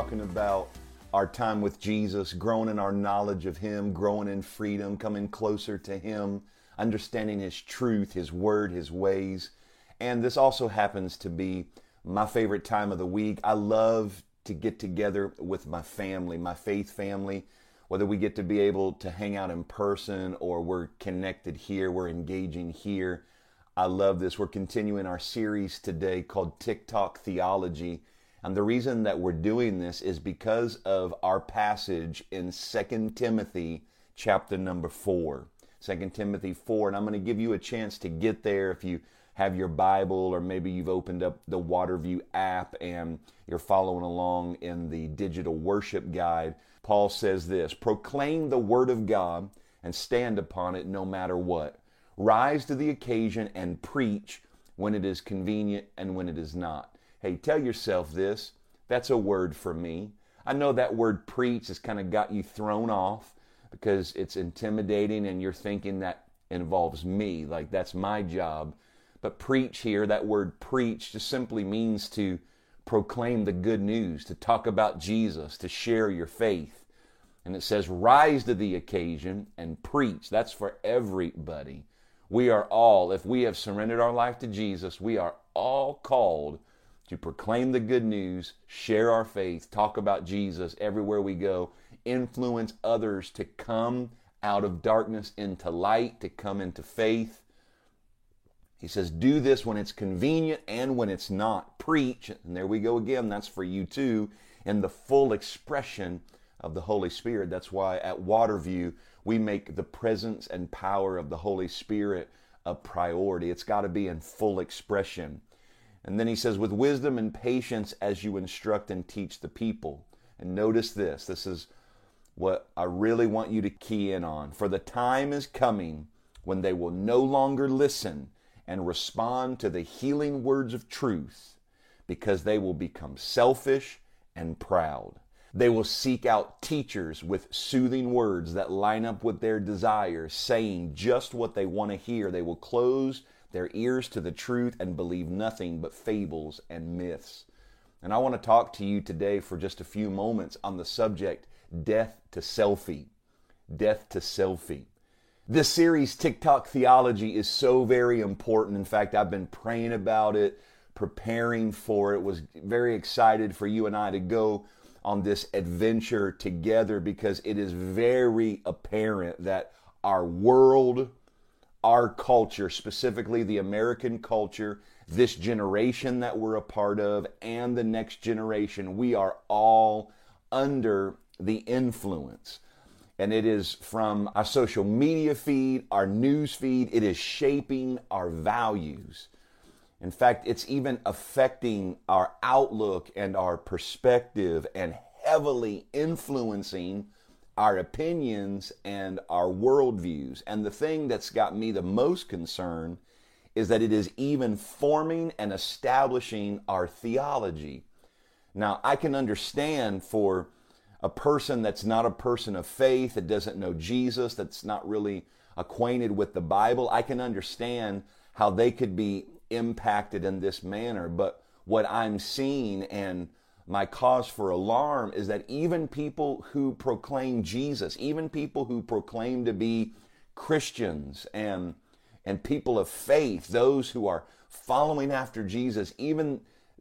Talking about our time with Jesus, growing in our knowledge of Him, growing in freedom, coming closer to Him, understanding His truth, His word, His ways. And this also happens to be my favorite time of the week. I love to get together with my family, my faith family, whether we get to be able to hang out in person or we're connected here, we're engaging here. I love this. We're continuing our series today called TikTok Theology. And the reason that we're doing this is because of our passage in 2 Timothy chapter number 4. 2 Timothy 4. And I'm going to give you a chance to get there if you have your Bible or maybe you've opened up the Waterview app and you're following along in the digital worship guide. Paul says this Proclaim the word of God and stand upon it no matter what. Rise to the occasion and preach when it is convenient and when it is not Hey, tell yourself this. That's a word for me. I know that word preach has kind of got you thrown off because it's intimidating and you're thinking that involves me, like that's my job. But preach here, that word preach just simply means to proclaim the good news, to talk about Jesus, to share your faith. And it says, rise to the occasion and preach. That's for everybody. We are all, if we have surrendered our life to Jesus, we are all called to proclaim the good news, share our faith, talk about Jesus everywhere we go, influence others to come out of darkness into light, to come into faith. He says, do this when it's convenient and when it's not. Preach, and there we go again, that's for you too, in the full expression of the Holy Spirit. That's why at Waterview, we make the presence and power of the Holy Spirit a priority. It's got to be in full expression. And then he says, with wisdom and patience as you instruct and teach the people. And notice this this is what I really want you to key in on. For the time is coming when they will no longer listen and respond to the healing words of truth because they will become selfish and proud. They will seek out teachers with soothing words that line up with their desires, saying just what they want to hear. They will close their ears to the truth and believe nothing but fables and myths. And I want to talk to you today for just a few moments on the subject death to selfie. Death to selfie. This series, TikTok Theology, is so very important. In fact, I've been praying about it, preparing for it, was very excited for you and I to go on this adventure together because it is very apparent that our world, our culture, specifically the American culture, this generation that we're a part of, and the next generation, we are all under the influence. And it is from our social media feed, our news feed, it is shaping our values. In fact, it's even affecting our outlook and our perspective and heavily influencing our opinions and our worldviews. And the thing that's got me the most concerned is that it is even forming and establishing our theology. Now, I can understand for a person that's not a person of faith, that doesn't know Jesus, that's not really acquainted with the Bible, I can understand how they could be impacted in this manner. But what I'm seeing and my cause for alarm is that even people who proclaim Jesus, even people who proclaim to be Christians and and people of faith, those who are following after Jesus, even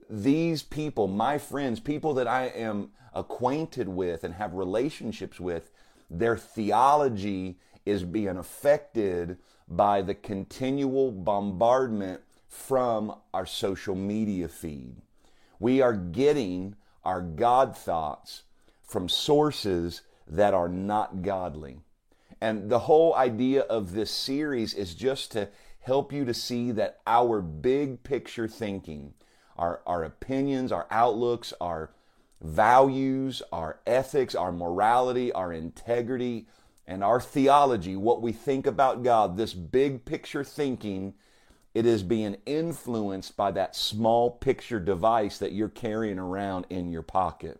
these people, my friends, people that I am acquainted with and have relationships with, their theology is being affected by the continual bombardment from our social media feed. We are getting our God thoughts from sources that are not godly. And the whole idea of this series is just to help you to see that our big picture thinking, our, our opinions, our outlooks, our values, our ethics, our morality, our integrity, and our theology, what we think about God, this big picture thinking it is being influenced by that small picture device that you're carrying around in your pocket.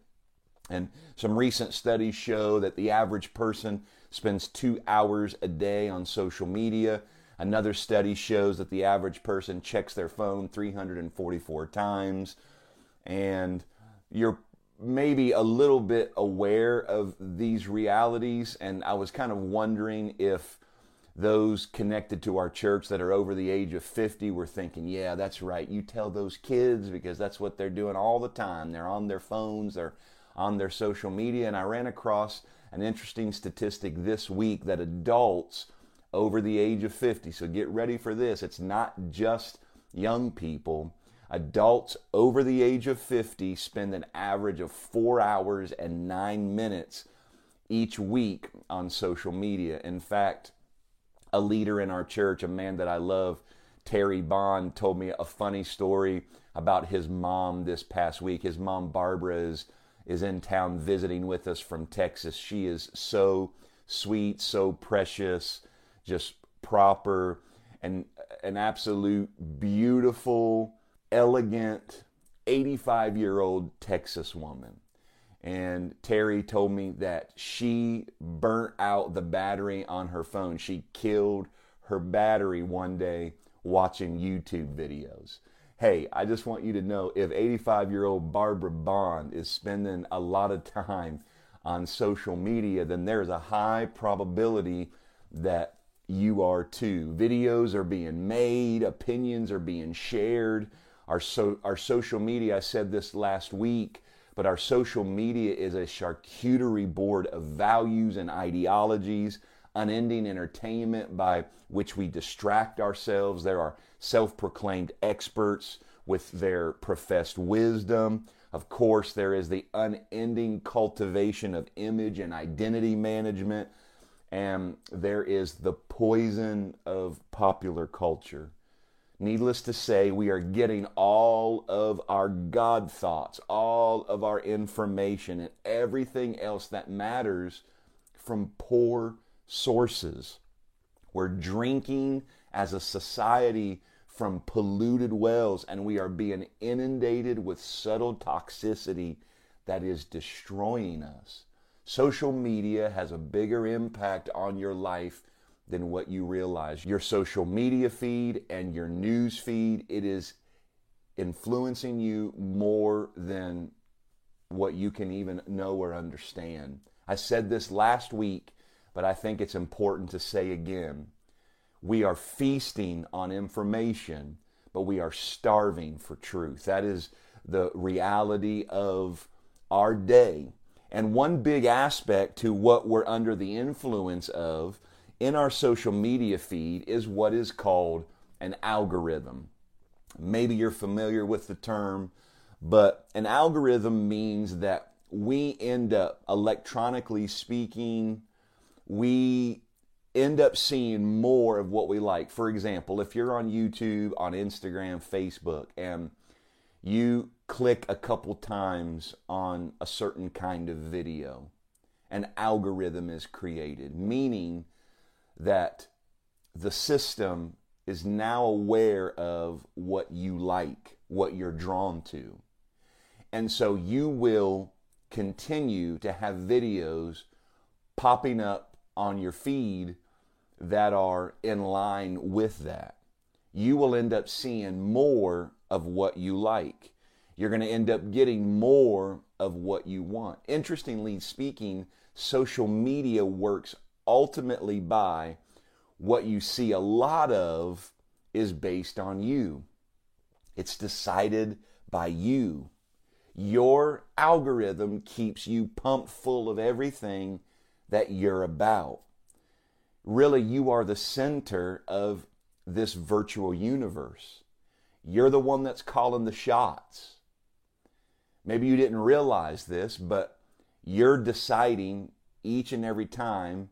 And some recent studies show that the average person spends two hours a day on social media. Another study shows that the average person checks their phone 344 times. And you're maybe a little bit aware of these realities, and I was kind of wondering if those connected to our church that are over the age of 50 were thinking, yeah, that's right. You tell those kids because that's what they're doing all the time. They're on their phones, they're on their social media. And I ran across an interesting statistic this week that adults over the age of 50, so get ready for this, it's not just young people. Adults over the age of 50 spend an average of four hours and nine minutes each week on social media. In fact, a leader in our church, a man that I love, Terry Bond, told me a funny story about his mom this past week. His mom, Barbara, is, is in town visiting with us from Texas. She is so sweet, so precious, just proper, and an absolute beautiful, elegant, 85 year old Texas woman. And Terry told me that she burnt out the battery on her phone. She killed her battery one day watching YouTube videos. Hey, I just want you to know if 85 year old Barbara Bond is spending a lot of time on social media, then there's a high probability that you are too. Videos are being made, opinions are being shared. Our, so, our social media, I said this last week, but our social media is a charcuterie board of values and ideologies, unending entertainment by which we distract ourselves. There are self proclaimed experts with their professed wisdom. Of course, there is the unending cultivation of image and identity management. And there is the poison of popular culture. Needless to say, we are getting all of our God thoughts, all of our information, and everything else that matters from poor sources. We're drinking as a society from polluted wells, and we are being inundated with subtle toxicity that is destroying us. Social media has a bigger impact on your life than what you realize. Your social media feed and your news feed, it is influencing you more than what you can even know or understand. I said this last week, but I think it's important to say again. We are feasting on information, but we are starving for truth. That is the reality of our day. And one big aspect to what we're under the influence of in our social media feed is what is called an algorithm. Maybe you're familiar with the term, but an algorithm means that we end up, electronically speaking, we end up seeing more of what we like. For example, if you're on YouTube, on Instagram, Facebook, and you click a couple times on a certain kind of video, an algorithm is created, meaning that the system is now aware of what you like, what you're drawn to. And so you will continue to have videos popping up on your feed that are in line with that. You will end up seeing more of what you like. You're going to end up getting more of what you want. Interestingly speaking, social media works ultimately by what you see a lot of is based on you. It's decided by you. Your algorithm keeps you pumped full of everything that you're about. Really, you are the center of this virtual universe. You're the one that's calling the shots. Maybe you didn't realize this, but you're deciding each and every time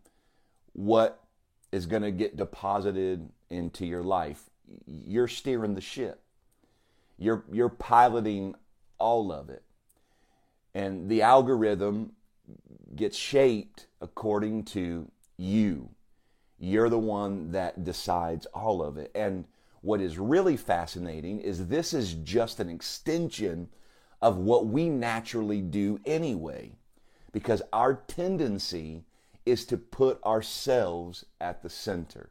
what is going to get deposited into your life. You're steering the ship. You're you're piloting all of it. And the algorithm gets shaped according to you. You're the one that decides all of it. And what is really fascinating is this is just an extension of what we naturally do anyway. Because our tendency is to put ourselves at the center.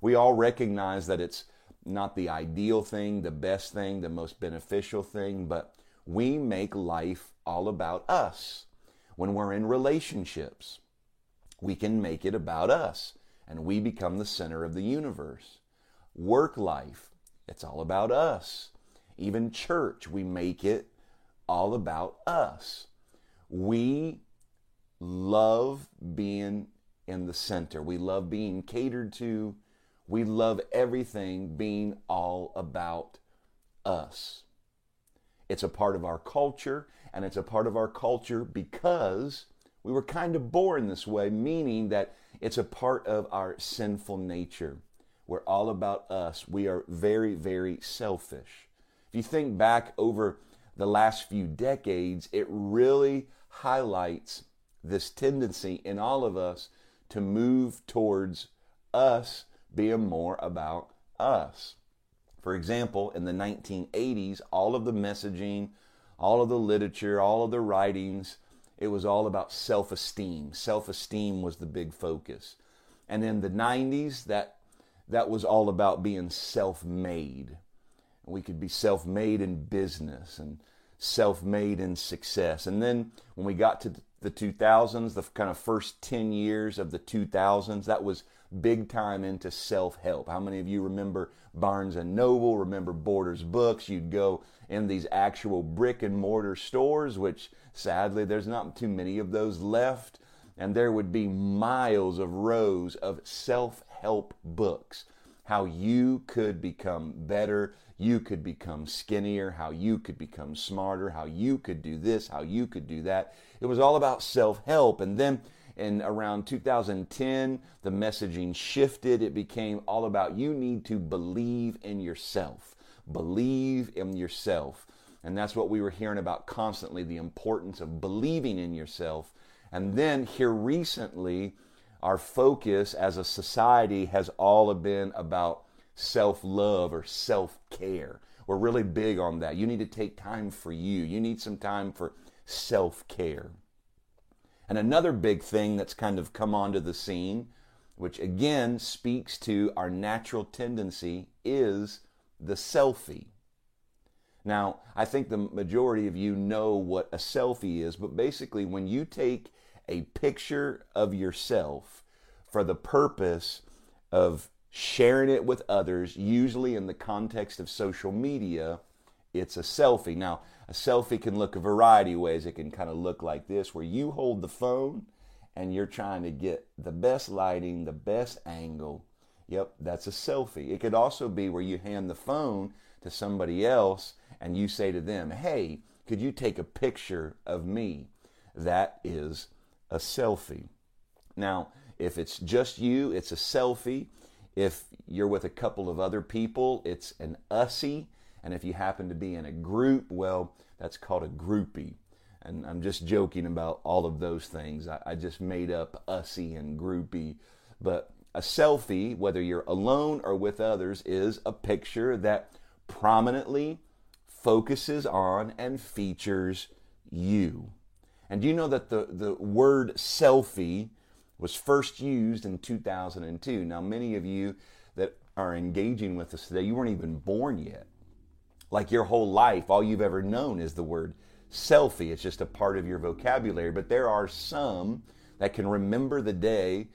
We all recognize that it's not the ideal thing, the best thing, the most beneficial thing, but we make life all about us. When we're in relationships, we can make it about us and we become the center of the universe. Work life, it's all about us. Even church, we make it all about us. We love being in the center. We love being catered to. We love everything being all about us. It's a part of our culture, and it's a part of our culture because we were kind of born this way, meaning that it's a part of our sinful nature. We're all about us. We are very, very selfish. If you think back over the last few decades, it really highlights this tendency in all of us to move towards us being more about us. For example, in the 1980s, all of the messaging, all of the literature, all of the writings, it was all about self esteem. Self esteem was the big focus. And in the 90s, that, that was all about being self made. We could be self made in business and self made in success. And then when we got to 2000s, the kind of first 10 years of the 2000s, that was big time into self help. How many of you remember Barnes and Noble, remember Borders Books? You'd go in these actual brick and mortar stores, which sadly there's not too many of those left, and there would be miles of rows of self help books. How you could become better, you could become skinnier, how you could become smarter, how you could do this, how you could do that. It was all about self help. And then in around 2010, the messaging shifted. It became all about you need to believe in yourself. Believe in yourself. And that's what we were hearing about constantly the importance of believing in yourself. And then here recently, our focus as a society has all been about self love or self care. We're really big on that. You need to take time for you, you need some time for self care. And another big thing that's kind of come onto the scene, which again speaks to our natural tendency, is the selfie. Now, I think the majority of you know what a selfie is, but basically, when you take a picture of yourself for the purpose of sharing it with others, usually in the context of social media, it's a selfie. Now, a selfie can look a variety of ways. It can kind of look like this, where you hold the phone and you're trying to get the best lighting, the best angle. Yep, that's a selfie. It could also be where you hand the phone to somebody else and you say to them, Hey, could you take a picture of me? That is a selfie. Now, if it's just you, it's a selfie. If you're with a couple of other people, it's an ussie. And if you happen to be in a group, well, that's called a groupie. And I'm just joking about all of those things. I, I just made up ussy and groupie. But a selfie, whether you're alone or with others, is a picture that prominently focuses on and features you. And do you know that the, the word selfie was first used in 2002? Now, many of you that are engaging with us today, you weren't even born yet like your whole life, all you've ever known is the word selfie. It's just a part of your vocabulary. But there are some that can remember the day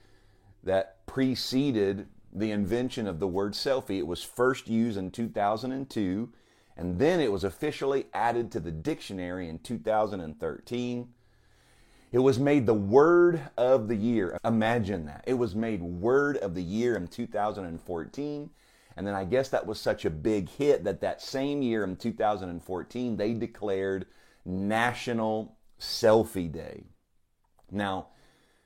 that preceded the invention of the word selfie. It was first used in 2002, and then it was officially added to the dictionary in 2013. It was made the word of the year. Imagine that. It was made word of the year in 2014. And then I guess that was such a big hit that that same year in 2014, they declared National Selfie Day. Now,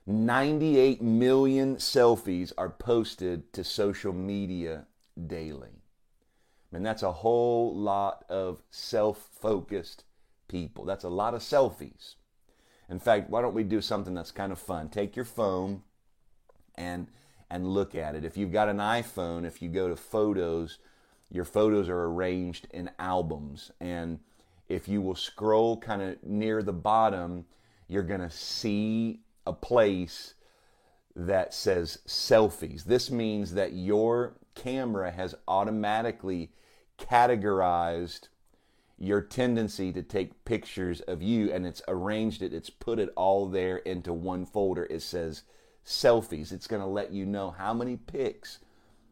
98 million selfies are posted to social media daily. Mean, that's a whole lot of self focused people. That's a lot of selfies. In fact, why don't we do something that's kind of fun? Take your phone and and look at it. If you've got an iPhone, if you go to photos, your photos are arranged in albums. And if you will scroll kind of near the bottom, you're going to see a place that says selfies. This means that your camera has automatically categorized your tendency to take pictures of you and it's arranged it, it's put it all there into one folder. It says selfies. It's going to let you know how many pics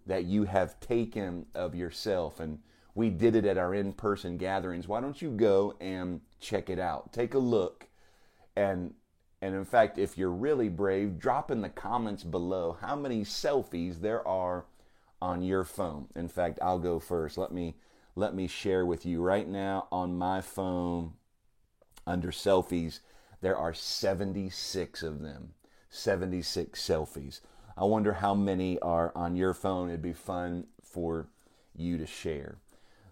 that you have taken of yourself. And we did it at our in person gatherings. Why don't you go and check it out? Take a look. And, and in fact, if you're really brave, drop in the comments below how many selfies there are on your phone. In fact, I'll go first. Let me let me share with you right now on my phone under selfies. There are 76 of them. 76 selfies. I wonder how many are on your phone. It'd be fun for you to share.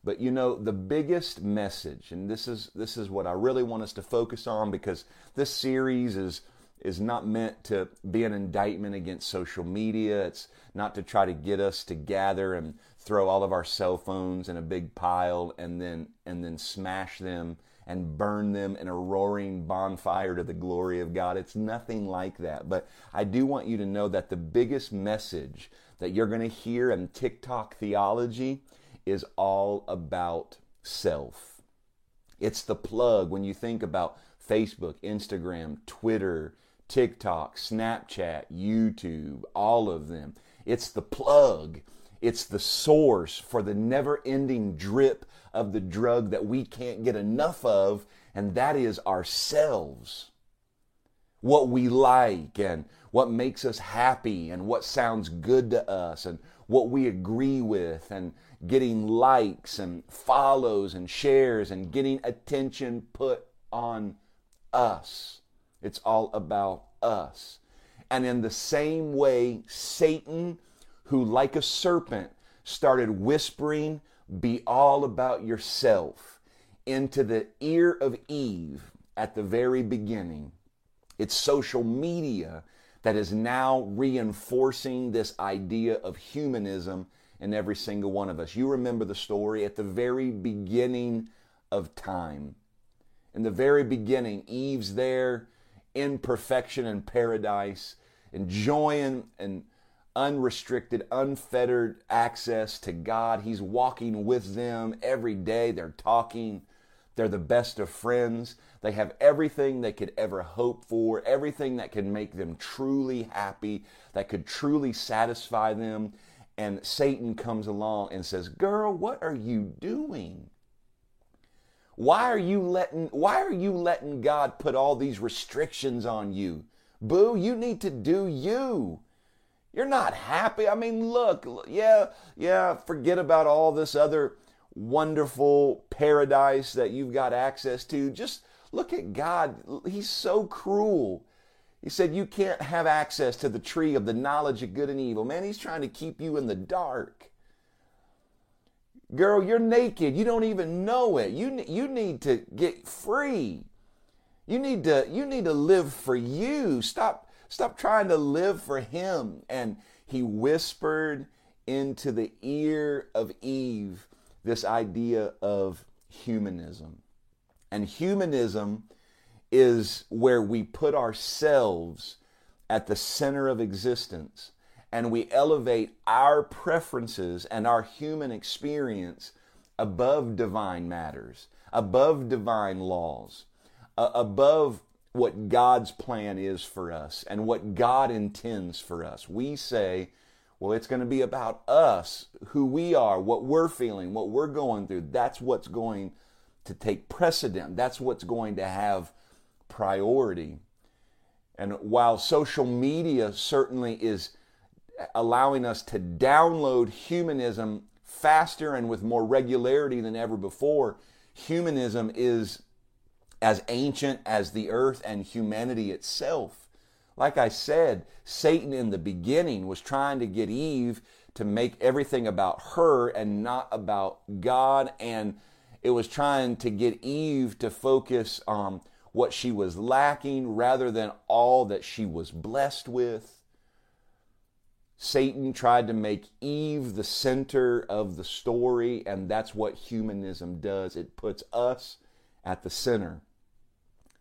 But you know, the biggest message, and this is this is what I really want us to focus on because this series is is not meant to be an indictment against social media. It's not to try to get us to gather and throw all of our cell phones in a big pile and then and then smash them and burn them in a roaring bonfire to the glory of God. It's nothing like that. But I do want you to know that the biggest message that you're going to hear in TikTok theology is all about self. It's the plug when you think about Facebook, Instagram, Twitter, TikTok, Snapchat, YouTube, all of them. It's the plug it's the source for the never ending drip of the drug that we can't get enough of, and that is ourselves. What we like and what makes us happy and what sounds good to us and what we agree with and getting likes and follows and shares and getting attention put on us. It's all about us. And in the same way, Satan who, like a serpent, started whispering, Be all about yourself, into the ear of Eve at the very beginning. It's social media that is now reinforcing this idea of humanism in every single one of us. You remember the story at the very beginning of time. In the very beginning, Eve's there in perfection and paradise, enjoying and unrestricted, unfettered access to God. He's walking with them every day. They're talking. They're the best of friends. They have everything they could ever hope for, everything that can make them truly happy, that could truly satisfy them. And Satan comes along and says, "Girl, what are you doing? Why are you letting why are you letting God put all these restrictions on you? Boo, you need to do you. You're not happy. I mean, look, yeah, yeah, forget about all this other wonderful paradise that you've got access to. Just look at God. He's so cruel. He said, You can't have access to the tree of the knowledge of good and evil. Man, he's trying to keep you in the dark. Girl, you're naked. You don't even know it. You, you need to get free. You need to, you need to live for you. Stop Stop trying to live for him. And he whispered into the ear of Eve this idea of humanism. And humanism is where we put ourselves at the center of existence and we elevate our preferences and our human experience above divine matters, above divine laws, uh, above what God's plan is for us and what God intends for us. We say, well, it's going to be about us, who we are, what we're feeling, what we're going through. That's what's going to take precedent. That's what's going to have priority. And while social media certainly is allowing us to download humanism faster and with more regularity than ever before, humanism is as ancient as the earth and humanity itself. Like I said, Satan in the beginning was trying to get Eve to make everything about her and not about God. And it was trying to get Eve to focus on what she was lacking rather than all that she was blessed with. Satan tried to make Eve the center of the story, and that's what humanism does. It puts us at the center.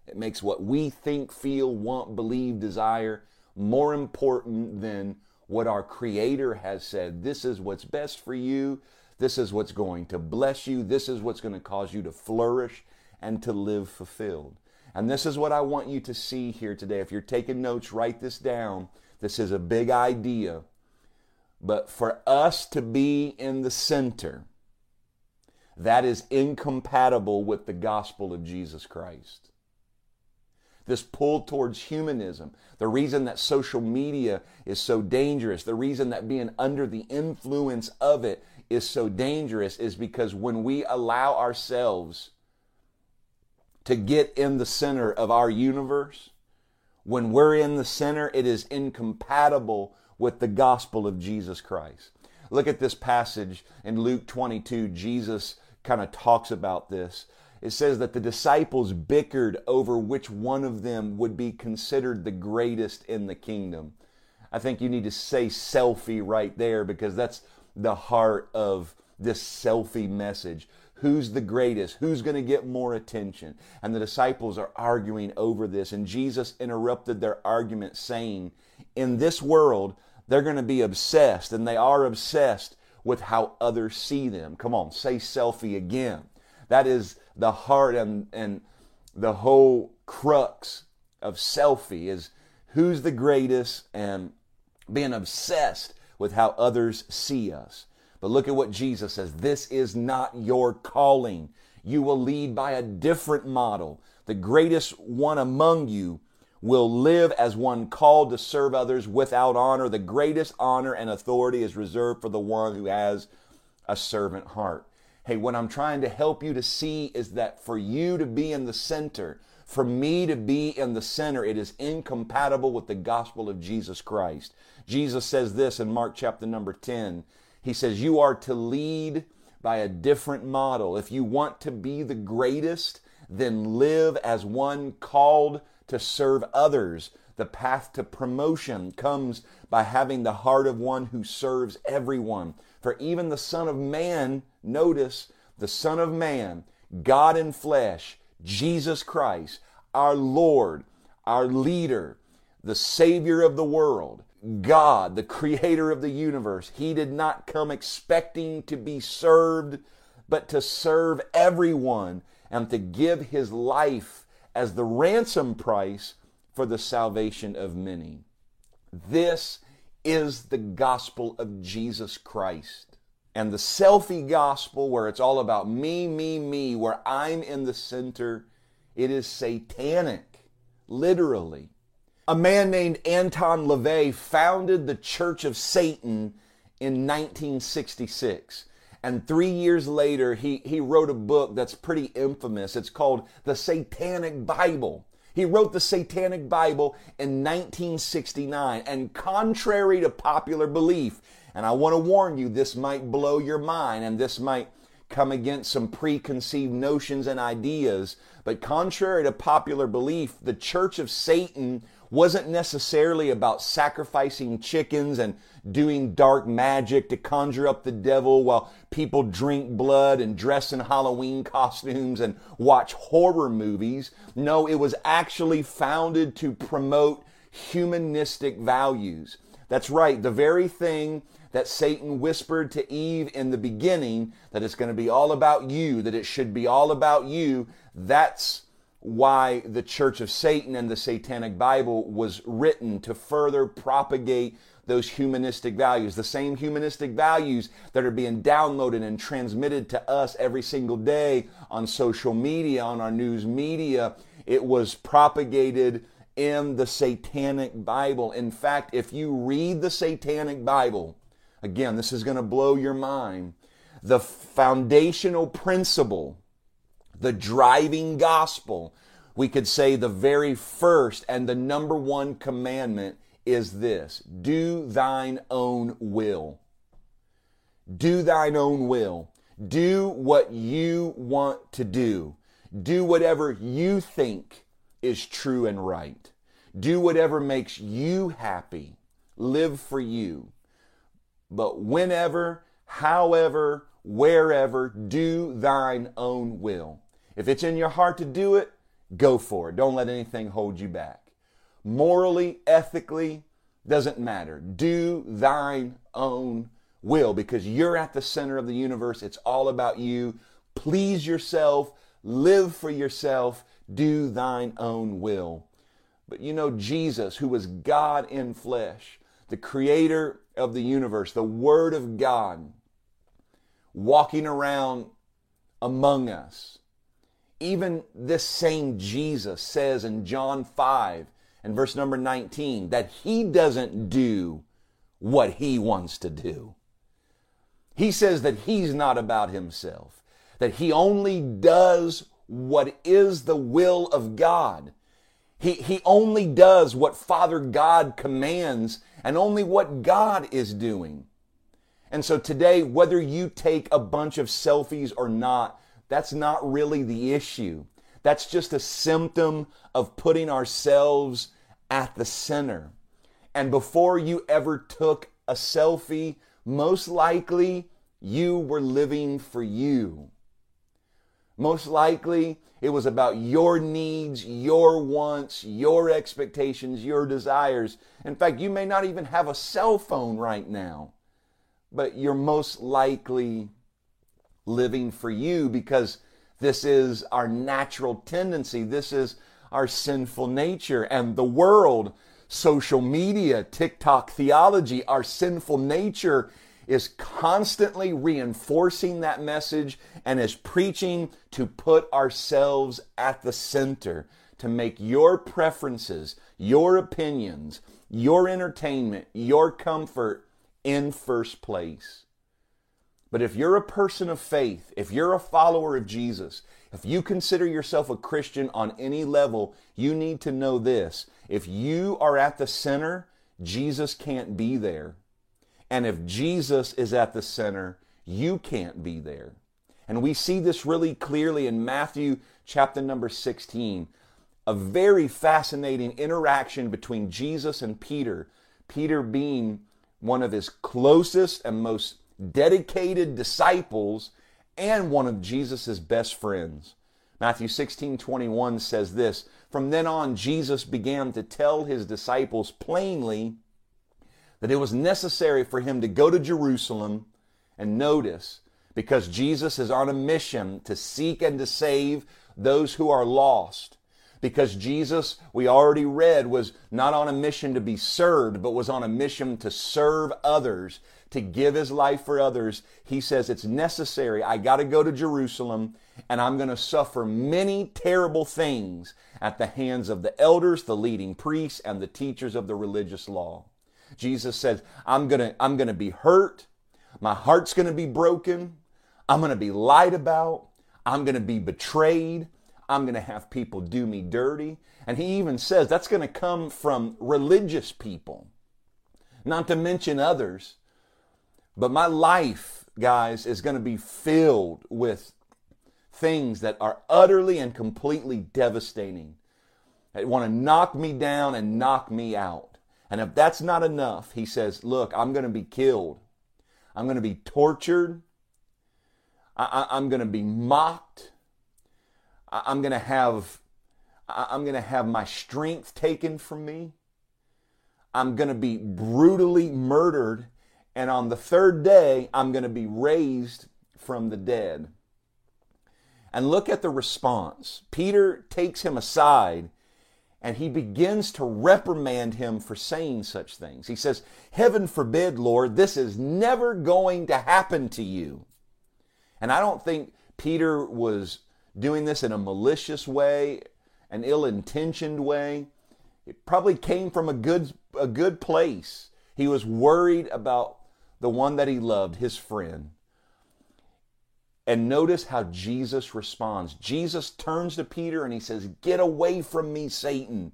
It makes what we think, feel, want, believe, desire more important than what our Creator has said. This is what's best for you. This is what's going to bless you. This is what's going to cause you to flourish and to live fulfilled. And this is what I want you to see here today. If you're taking notes, write this down. This is a big idea. But for us to be in the center, that is incompatible with the gospel of Jesus Christ. This pull towards humanism, the reason that social media is so dangerous, the reason that being under the influence of it is so dangerous is because when we allow ourselves to get in the center of our universe, when we're in the center, it is incompatible with the gospel of Jesus Christ. Look at this passage in Luke 22. Jesus kind of talks about this. It says that the disciples bickered over which one of them would be considered the greatest in the kingdom. I think you need to say selfie right there because that's the heart of this selfie message. Who's the greatest? Who's going to get more attention? And the disciples are arguing over this. And Jesus interrupted their argument, saying, In this world, they're going to be obsessed, and they are obsessed with how others see them. Come on, say selfie again. That is the heart and, and the whole crux of selfie is who's the greatest and being obsessed with how others see us. But look at what Jesus says. This is not your calling. You will lead by a different model. The greatest one among you will live as one called to serve others without honor. The greatest honor and authority is reserved for the one who has a servant heart. Hey, what I'm trying to help you to see is that for you to be in the center, for me to be in the center, it is incompatible with the gospel of Jesus Christ. Jesus says this in Mark chapter number 10. He says, You are to lead by a different model. If you want to be the greatest, then live as one called to serve others. The path to promotion comes by having the heart of one who serves everyone. For even the Son of Man, notice, the Son of Man, God in flesh, Jesus Christ, our Lord, our leader, the Savior of the world, God, the creator of the universe, he did not come expecting to be served, but to serve everyone and to give his life as the ransom price for the salvation of many. This is the gospel of Jesus Christ. And the selfie gospel, where it's all about me, me, me, where I'm in the center, it is satanic, literally. A man named Anton LaVey founded the Church of Satan in 1966. And three years later, he, he wrote a book that's pretty infamous. It's called The Satanic Bible. He wrote the Satanic Bible in 1969. And contrary to popular belief, and I want to warn you, this might blow your mind and this might come against some preconceived notions and ideas. But contrary to popular belief, the Church of Satan wasn't necessarily about sacrificing chickens and doing dark magic to conjure up the devil while people drink blood and dress in Halloween costumes and watch horror movies. No, it was actually founded to promote humanistic values. That's right, the very thing that Satan whispered to Eve in the beginning that it's going to be all about you, that it should be all about you. That's why the Church of Satan and the Satanic Bible was written to further propagate those humanistic values, the same humanistic values that are being downloaded and transmitted to us every single day on social media, on our news media. It was propagated in the Satanic Bible. In fact, if you read the Satanic Bible, again, this is going to blow your mind. The foundational principle, the driving gospel, we could say the very first and the number one commandment is this do thine own will. Do thine own will. Do what you want to do. Do whatever you think is true and right. Do whatever makes you happy. Live for you. But whenever, however, wherever, do thine own will. If it's in your heart to do it, go for it. Don't let anything hold you back morally, ethically, doesn't matter. Do thine own will because you're at the center of the universe. It's all about you. Please yourself, live for yourself, do thine own will. But you know, Jesus, who was God in flesh, the creator of the universe, the Word of God, walking around among us. Even this same Jesus says in John 5 and verse number 19 that he doesn't do what he wants to do. He says that he's not about himself, that he only does what is the will of God. He, he only does what Father God commands and only what God is doing. And so today, whether you take a bunch of selfies or not, that's not really the issue. That's just a symptom of putting ourselves at the center. And before you ever took a selfie, most likely you were living for you. Most likely it was about your needs, your wants, your expectations, your desires. In fact, you may not even have a cell phone right now, but you're most likely living for you because this is our natural tendency. This is our sinful nature. And the world, social media, TikTok theology, our sinful nature is constantly reinforcing that message and is preaching to put ourselves at the center, to make your preferences, your opinions, your entertainment, your comfort in first place. But if you're a person of faith, if you're a follower of Jesus, if you consider yourself a Christian on any level, you need to know this. If you are at the center, Jesus can't be there. And if Jesus is at the center, you can't be there. And we see this really clearly in Matthew chapter number 16. A very fascinating interaction between Jesus and Peter. Peter being one of his closest and most dedicated disciples and one of Jesus' best friends. Matthew 16 21 says this From then on, Jesus began to tell his disciples plainly that it was necessary for him to go to Jerusalem and notice because Jesus is on a mission to seek and to save those who are lost. Because Jesus, we already read, was not on a mission to be served, but was on a mission to serve others, to give his life for others. He says it's necessary. I got to go to Jerusalem and I'm going to suffer many terrible things at the hands of the elders, the leading priests, and the teachers of the religious law. Jesus says, I'm going to I'm going to be hurt. My heart's going to be broken. I'm going to be lied about. I'm going to be betrayed. I'm going to have people do me dirty. And he even says that's going to come from religious people, not to mention others. But my life, guys, is going to be filled with things that are utterly and completely devastating, that want to knock me down and knock me out. And if that's not enough, he says, Look, I'm going to be killed. I'm going to be tortured. I, am going to be mocked. I, am going to have I'm going to have my strength taken from me. I'm going to be brutally murdered. And on the third day, I'm going to be raised from the dead. And look at the response. Peter takes him aside and he begins to reprimand him for saying such things. He says, Heaven forbid, Lord, this is never going to happen to you. And I don't think Peter was doing this in a malicious way, an ill intentioned way. It probably came from a good, a good place. He was worried about the one that he loved, his friend. And notice how Jesus responds. Jesus turns to Peter and he says, Get away from me, Satan.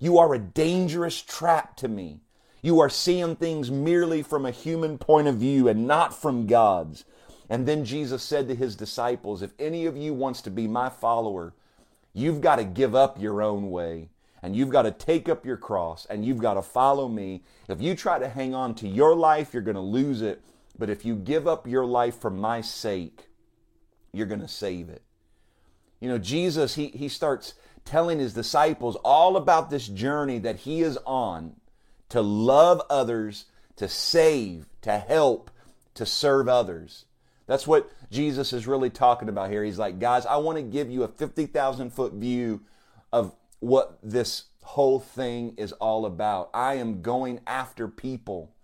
You are a dangerous trap to me. You are seeing things merely from a human point of view and not from God's. And then Jesus said to his disciples, If any of you wants to be my follower, you've got to give up your own way and you've got to take up your cross and you've got to follow me. If you try to hang on to your life, you're going to lose it. But if you give up your life for my sake, you're going to save it. You know, Jesus, he, he starts telling his disciples all about this journey that he is on to love others, to save, to help, to serve others. That's what Jesus is really talking about here. He's like, guys, I want to give you a 50,000 foot view of what this whole thing is all about. I am going after people.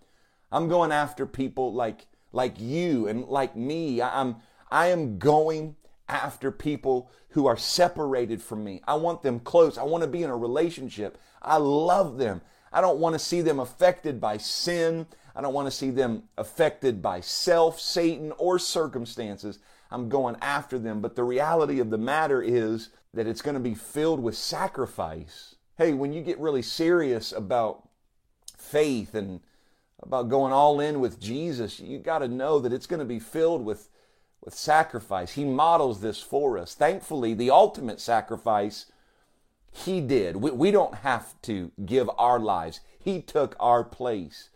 I'm going after people like like you and like me. I'm I am going after people who are separated from me. I want them close. I want to be in a relationship. I love them. I don't want to see them affected by sin. I don't want to see them affected by self, Satan, or circumstances. I'm going after them. But the reality of the matter is that it's going to be filled with sacrifice. Hey, when you get really serious about faith and about going all in with Jesus, you got to know that it's going to be filled with, with sacrifice. He models this for us. Thankfully, the ultimate sacrifice He did. We, we don't have to give our lives, He took our place.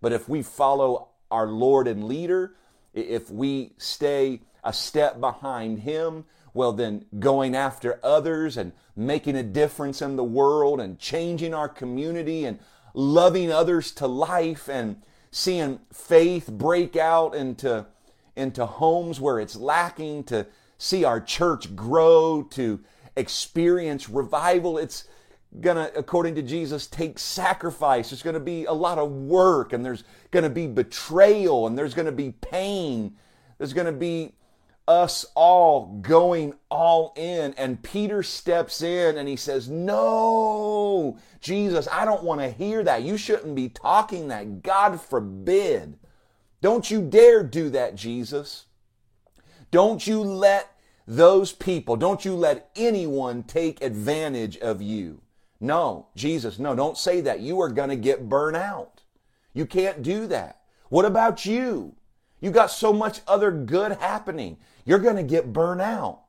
But if we follow our Lord and leader, if we stay a step behind Him, well, then going after others and making a difference in the world and changing our community and loving others to life and seeing faith break out into, into homes where it's lacking, to see our church grow, to experience revival. It's to, according to Jesus, take sacrifice. There's to be a lot of work and there's to be betrayal and there's to be pain. There's to be us all going all in. And Peter steps in and he says, No, Jesus, I don't want to hear that. You shouldn't be talking that. God forbid. Don't you dare do that, Jesus. Don't you let those people, don't you let anyone take advantage of you. No, Jesus, no, don't say that. You are going to get burnt out. You can't do that. What about you? You got so much other good happening. You're going to get burnt out.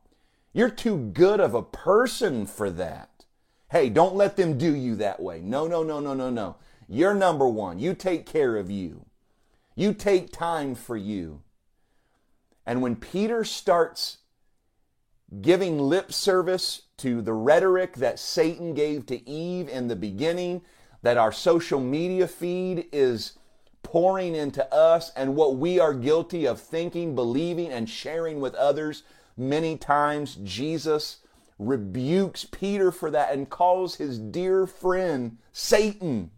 You're too good of a person for that. Hey, don't let them do you that way. No, no, no, no, no, no. You're number one. You take care of you. You take time for you. And when Peter starts giving lip service to the rhetoric that Satan gave to Eve in the beginning, that our social media feed is pouring into us, and what we are guilty of thinking, believing, and sharing with others. Many times, Jesus rebukes Peter for that and calls his dear friend Satan.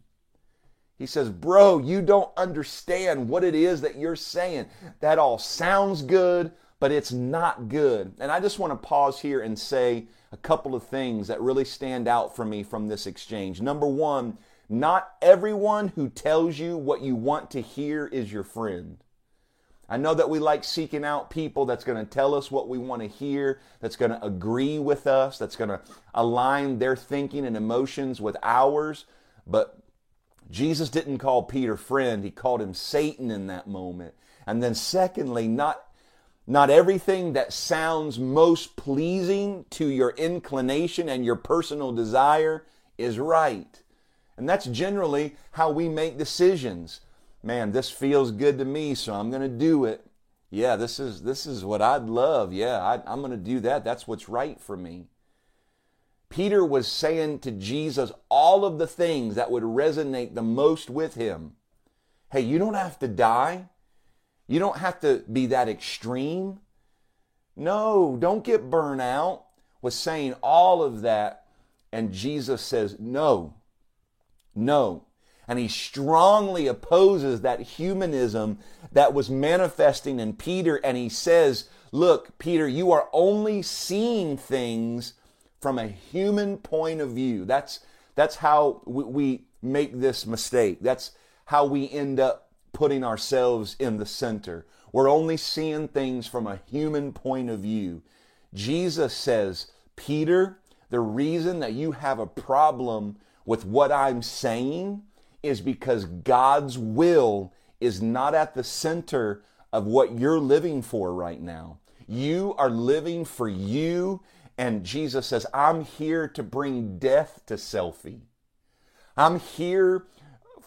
He says, Bro, you don't understand what it is that you're saying. That all sounds good, but it's not good. And I just want to pause here and say a couple of things that really stand out for me from this exchange. Number one, not everyone who tells you what you want to hear is your friend. I know that we like seeking out people that's going to tell us what we want to hear, that's going to agree with us, that's going to align their thinking and emotions with ours. But Jesus didn't call Peter friend, he called him Satan in that moment. And then secondly, not not everything that sounds most pleasing to your inclination and your personal desire is right. And that's generally how we make decisions. Man, this feels good to me, so I'm going to do it. Yeah, this is this is what I'd love. Yeah, I, I'm going to do that. That's what's right for me. Peter was saying to Jesus all of the things that would resonate the most with him. Hey, you don't have to die. You don't have to be that extreme. No, don't get burnt out with saying all of that. And Jesus says, no, no. And he strongly opposes that humanism that was manifesting in Peter. And he says, look, Peter, you are only seeing things from a human point of view. That's, that's how we make this mistake. That's how we end up putting ourselves in the center. We're only seeing things from a human point of view. Jesus says, Peter, the reason that you have a problem with what I'm saying is because God's will is not at the center of what you're living for right now. You are living for you, and Jesus says, I'm here to bring death to selfie. I'm here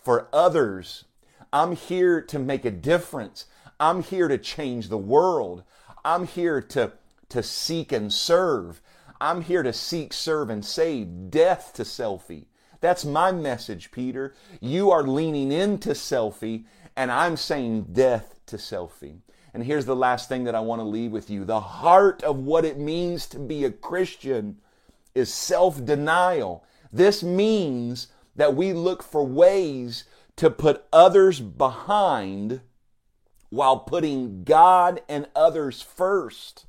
for others I'm here to make a difference. I'm here to change the world. I'm here to, to seek and serve. I'm here to seek, serve, and save. Death to selfie. That's my message, Peter. You are leaning into selfie, and I'm saying death to selfie. And here's the last thing that I want to leave with you the heart of what it means to be a Christian is self denial. This means that we look for ways to put others behind while putting God and others first.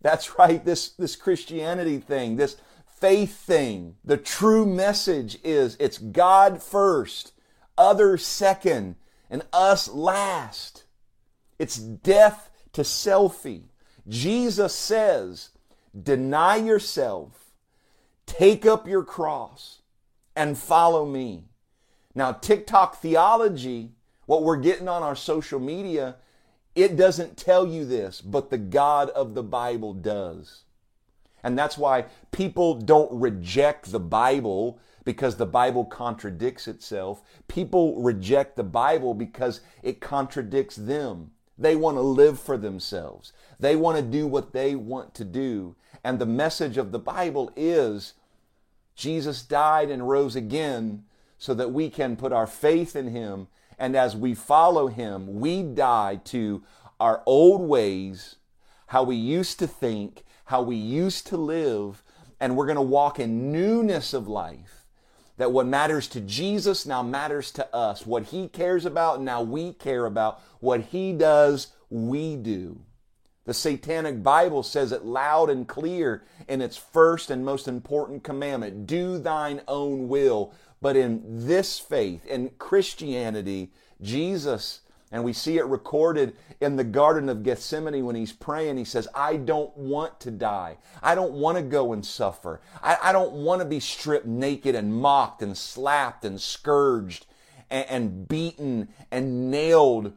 That's right, this, this Christianity thing, this faith thing. The true message is it's God first, others second, and us last. It's death to selfie. Jesus says, deny yourself, take up your cross, and follow me. Now, TikTok theology, what we're getting on our social media, it doesn't tell you this, but the God of the Bible does. And that's why people don't reject the Bible because the Bible contradicts itself. People reject the Bible because it contradicts them. They want to live for themselves. They want to do what they want to do. And the message of the Bible is Jesus died and rose again so that we can put our faith in Him. And as we follow Him, we die to our old ways, how we used to think, how we used to live, and we're going to walk in newness of life. That what matters to Jesus now matters to us. What He cares about, now we care about. What He does, we do. The Satanic Bible says it loud and clear in its first and most important commandment do thine own will. But in this faith, in Christianity, Jesus, and we see it recorded in the Garden of Gethsemane when he's praying, he says, I don't want to die. I don't want to go and suffer. I, I don't want to be stripped naked and mocked and slapped and scourged and, and beaten and nailed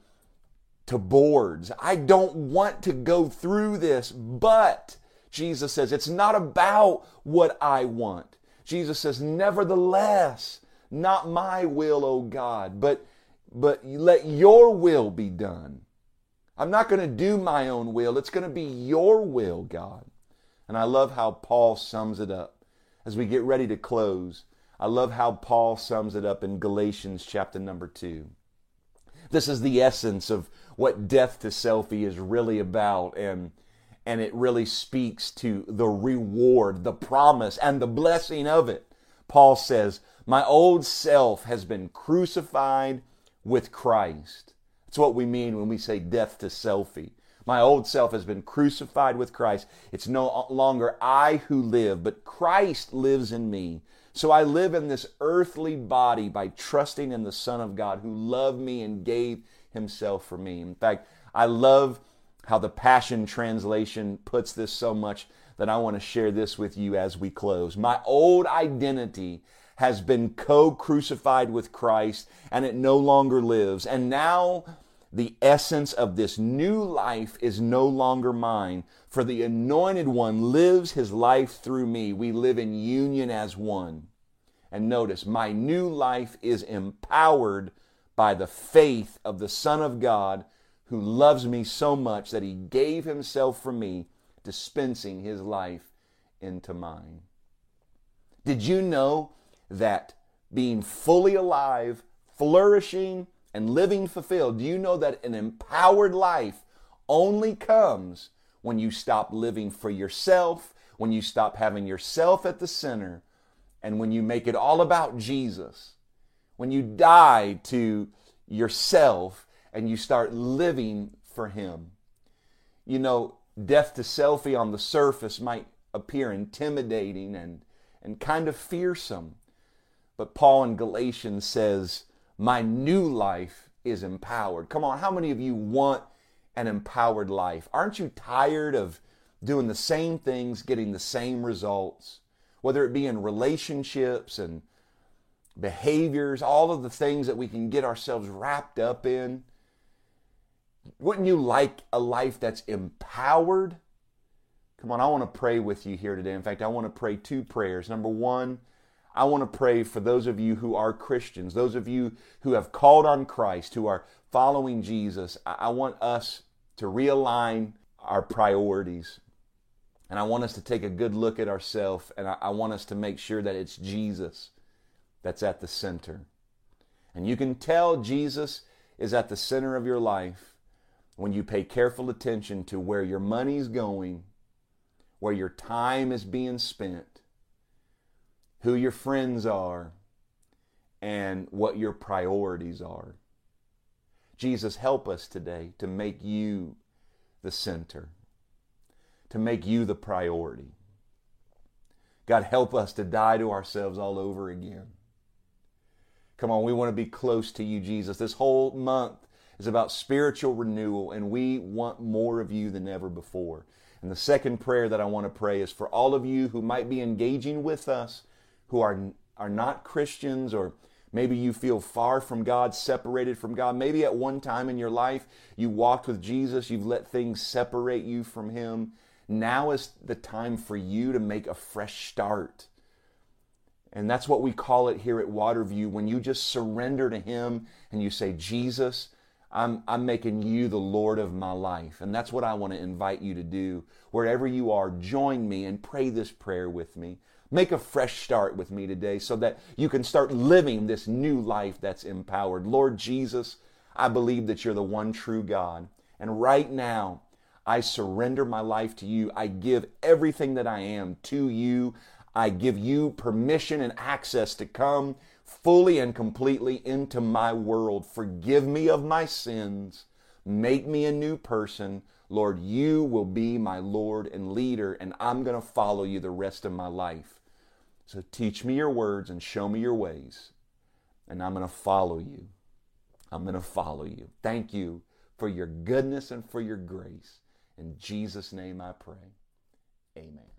to boards. I don't want to go through this, but Jesus says, it's not about what I want. Jesus says, Nevertheless, not my will, O God, but, but let your will be done. I'm not going to do my own will. It's going to be your will, God. And I love how Paul sums it up as we get ready to close. I love how Paul sums it up in Galatians chapter number 2. This is the essence of what death to selfie is really about and and it really speaks to the reward, the promise, and the blessing of it. Paul says, My old self has been crucified with Christ. That's what we mean when we say death to selfie. My old self has been crucified with Christ. It's no longer I who live, but Christ lives in me. So I live in this earthly body by trusting in the Son of God who loved me and gave himself for me. In fact, I love how the Passion Translation puts this so much that I want to share this with you as we close. My old identity has been co crucified with Christ and it no longer lives. And now the essence of this new life is no longer mine, for the anointed one lives his life through me. We live in union as one. And notice, my new life is empowered by the faith of the Son of God who loves me so much that he gave himself for me, dispensing his life into mine. Did you know that being fully alive, flourishing, and living fulfilled, do you know that an empowered life only comes when you stop living for yourself, when you stop having yourself at the center, and when you make it all about Jesus? When you die to yourself and you start living for Him. You know, death to selfie on the surface might appear intimidating and, and kind of fearsome. But Paul in Galatians says, My new life is empowered. Come on, how many of you want an empowered life? Aren't you tired of doing the same things, getting the same results? Whether it be in relationships and behaviors, all of the things that we can get ourselves wrapped up in. Wouldn't you like a life that's empowered? Come on, I want to pray with you here today. In fact, I want to pray two prayers. Number one, I want to pray for those of you who are Christians, those of you who have called on Christ, who are following Jesus. I want us to realign our priorities. And I want us to take a good look at ourselves, and I want us to make sure that it's Jesus that's at the center. And you can tell Jesus is at the center of your life when you pay careful attention to where your money's going, where your time is being spent, who your friends are, and what your priorities are. Jesus, help us today to make you the center, to make you the priority. God, help us to die to ourselves all over again. Come on, we want to be close to you, Jesus. This whole month is about spiritual renewal, and we want more of you than ever before. And the second prayer that I want to pray is for all of you who might be engaging with us who are, are not Christians or Maybe you feel far from God, separated from God. Maybe at one time in your life you walked with Jesus, you've let things separate you from Him. Now is the time for you to make a fresh start. And that's what we call it here at Waterview when you just surrender to Him and you say, Jesus, I'm, I'm making you the Lord of my life. And that's what I want to invite you to do. Wherever you are, join me and pray this prayer with me. Make a fresh start with me today so that you can start living this new life that's empowered. Lord Jesus, I believe that you're the one true God. And right now, I surrender my life to you. I give everything that I am to you. I give you permission and access to come fully and completely into my world. Forgive me of my sins. Make me a new person. Lord, you will be my Lord and leader, and I'm going to follow you the rest of my life. So teach me your words and show me your ways, and I'm going to follow you. I'm going to follow you. Thank you for your goodness and for your grace. In Jesus' name I pray. Amen.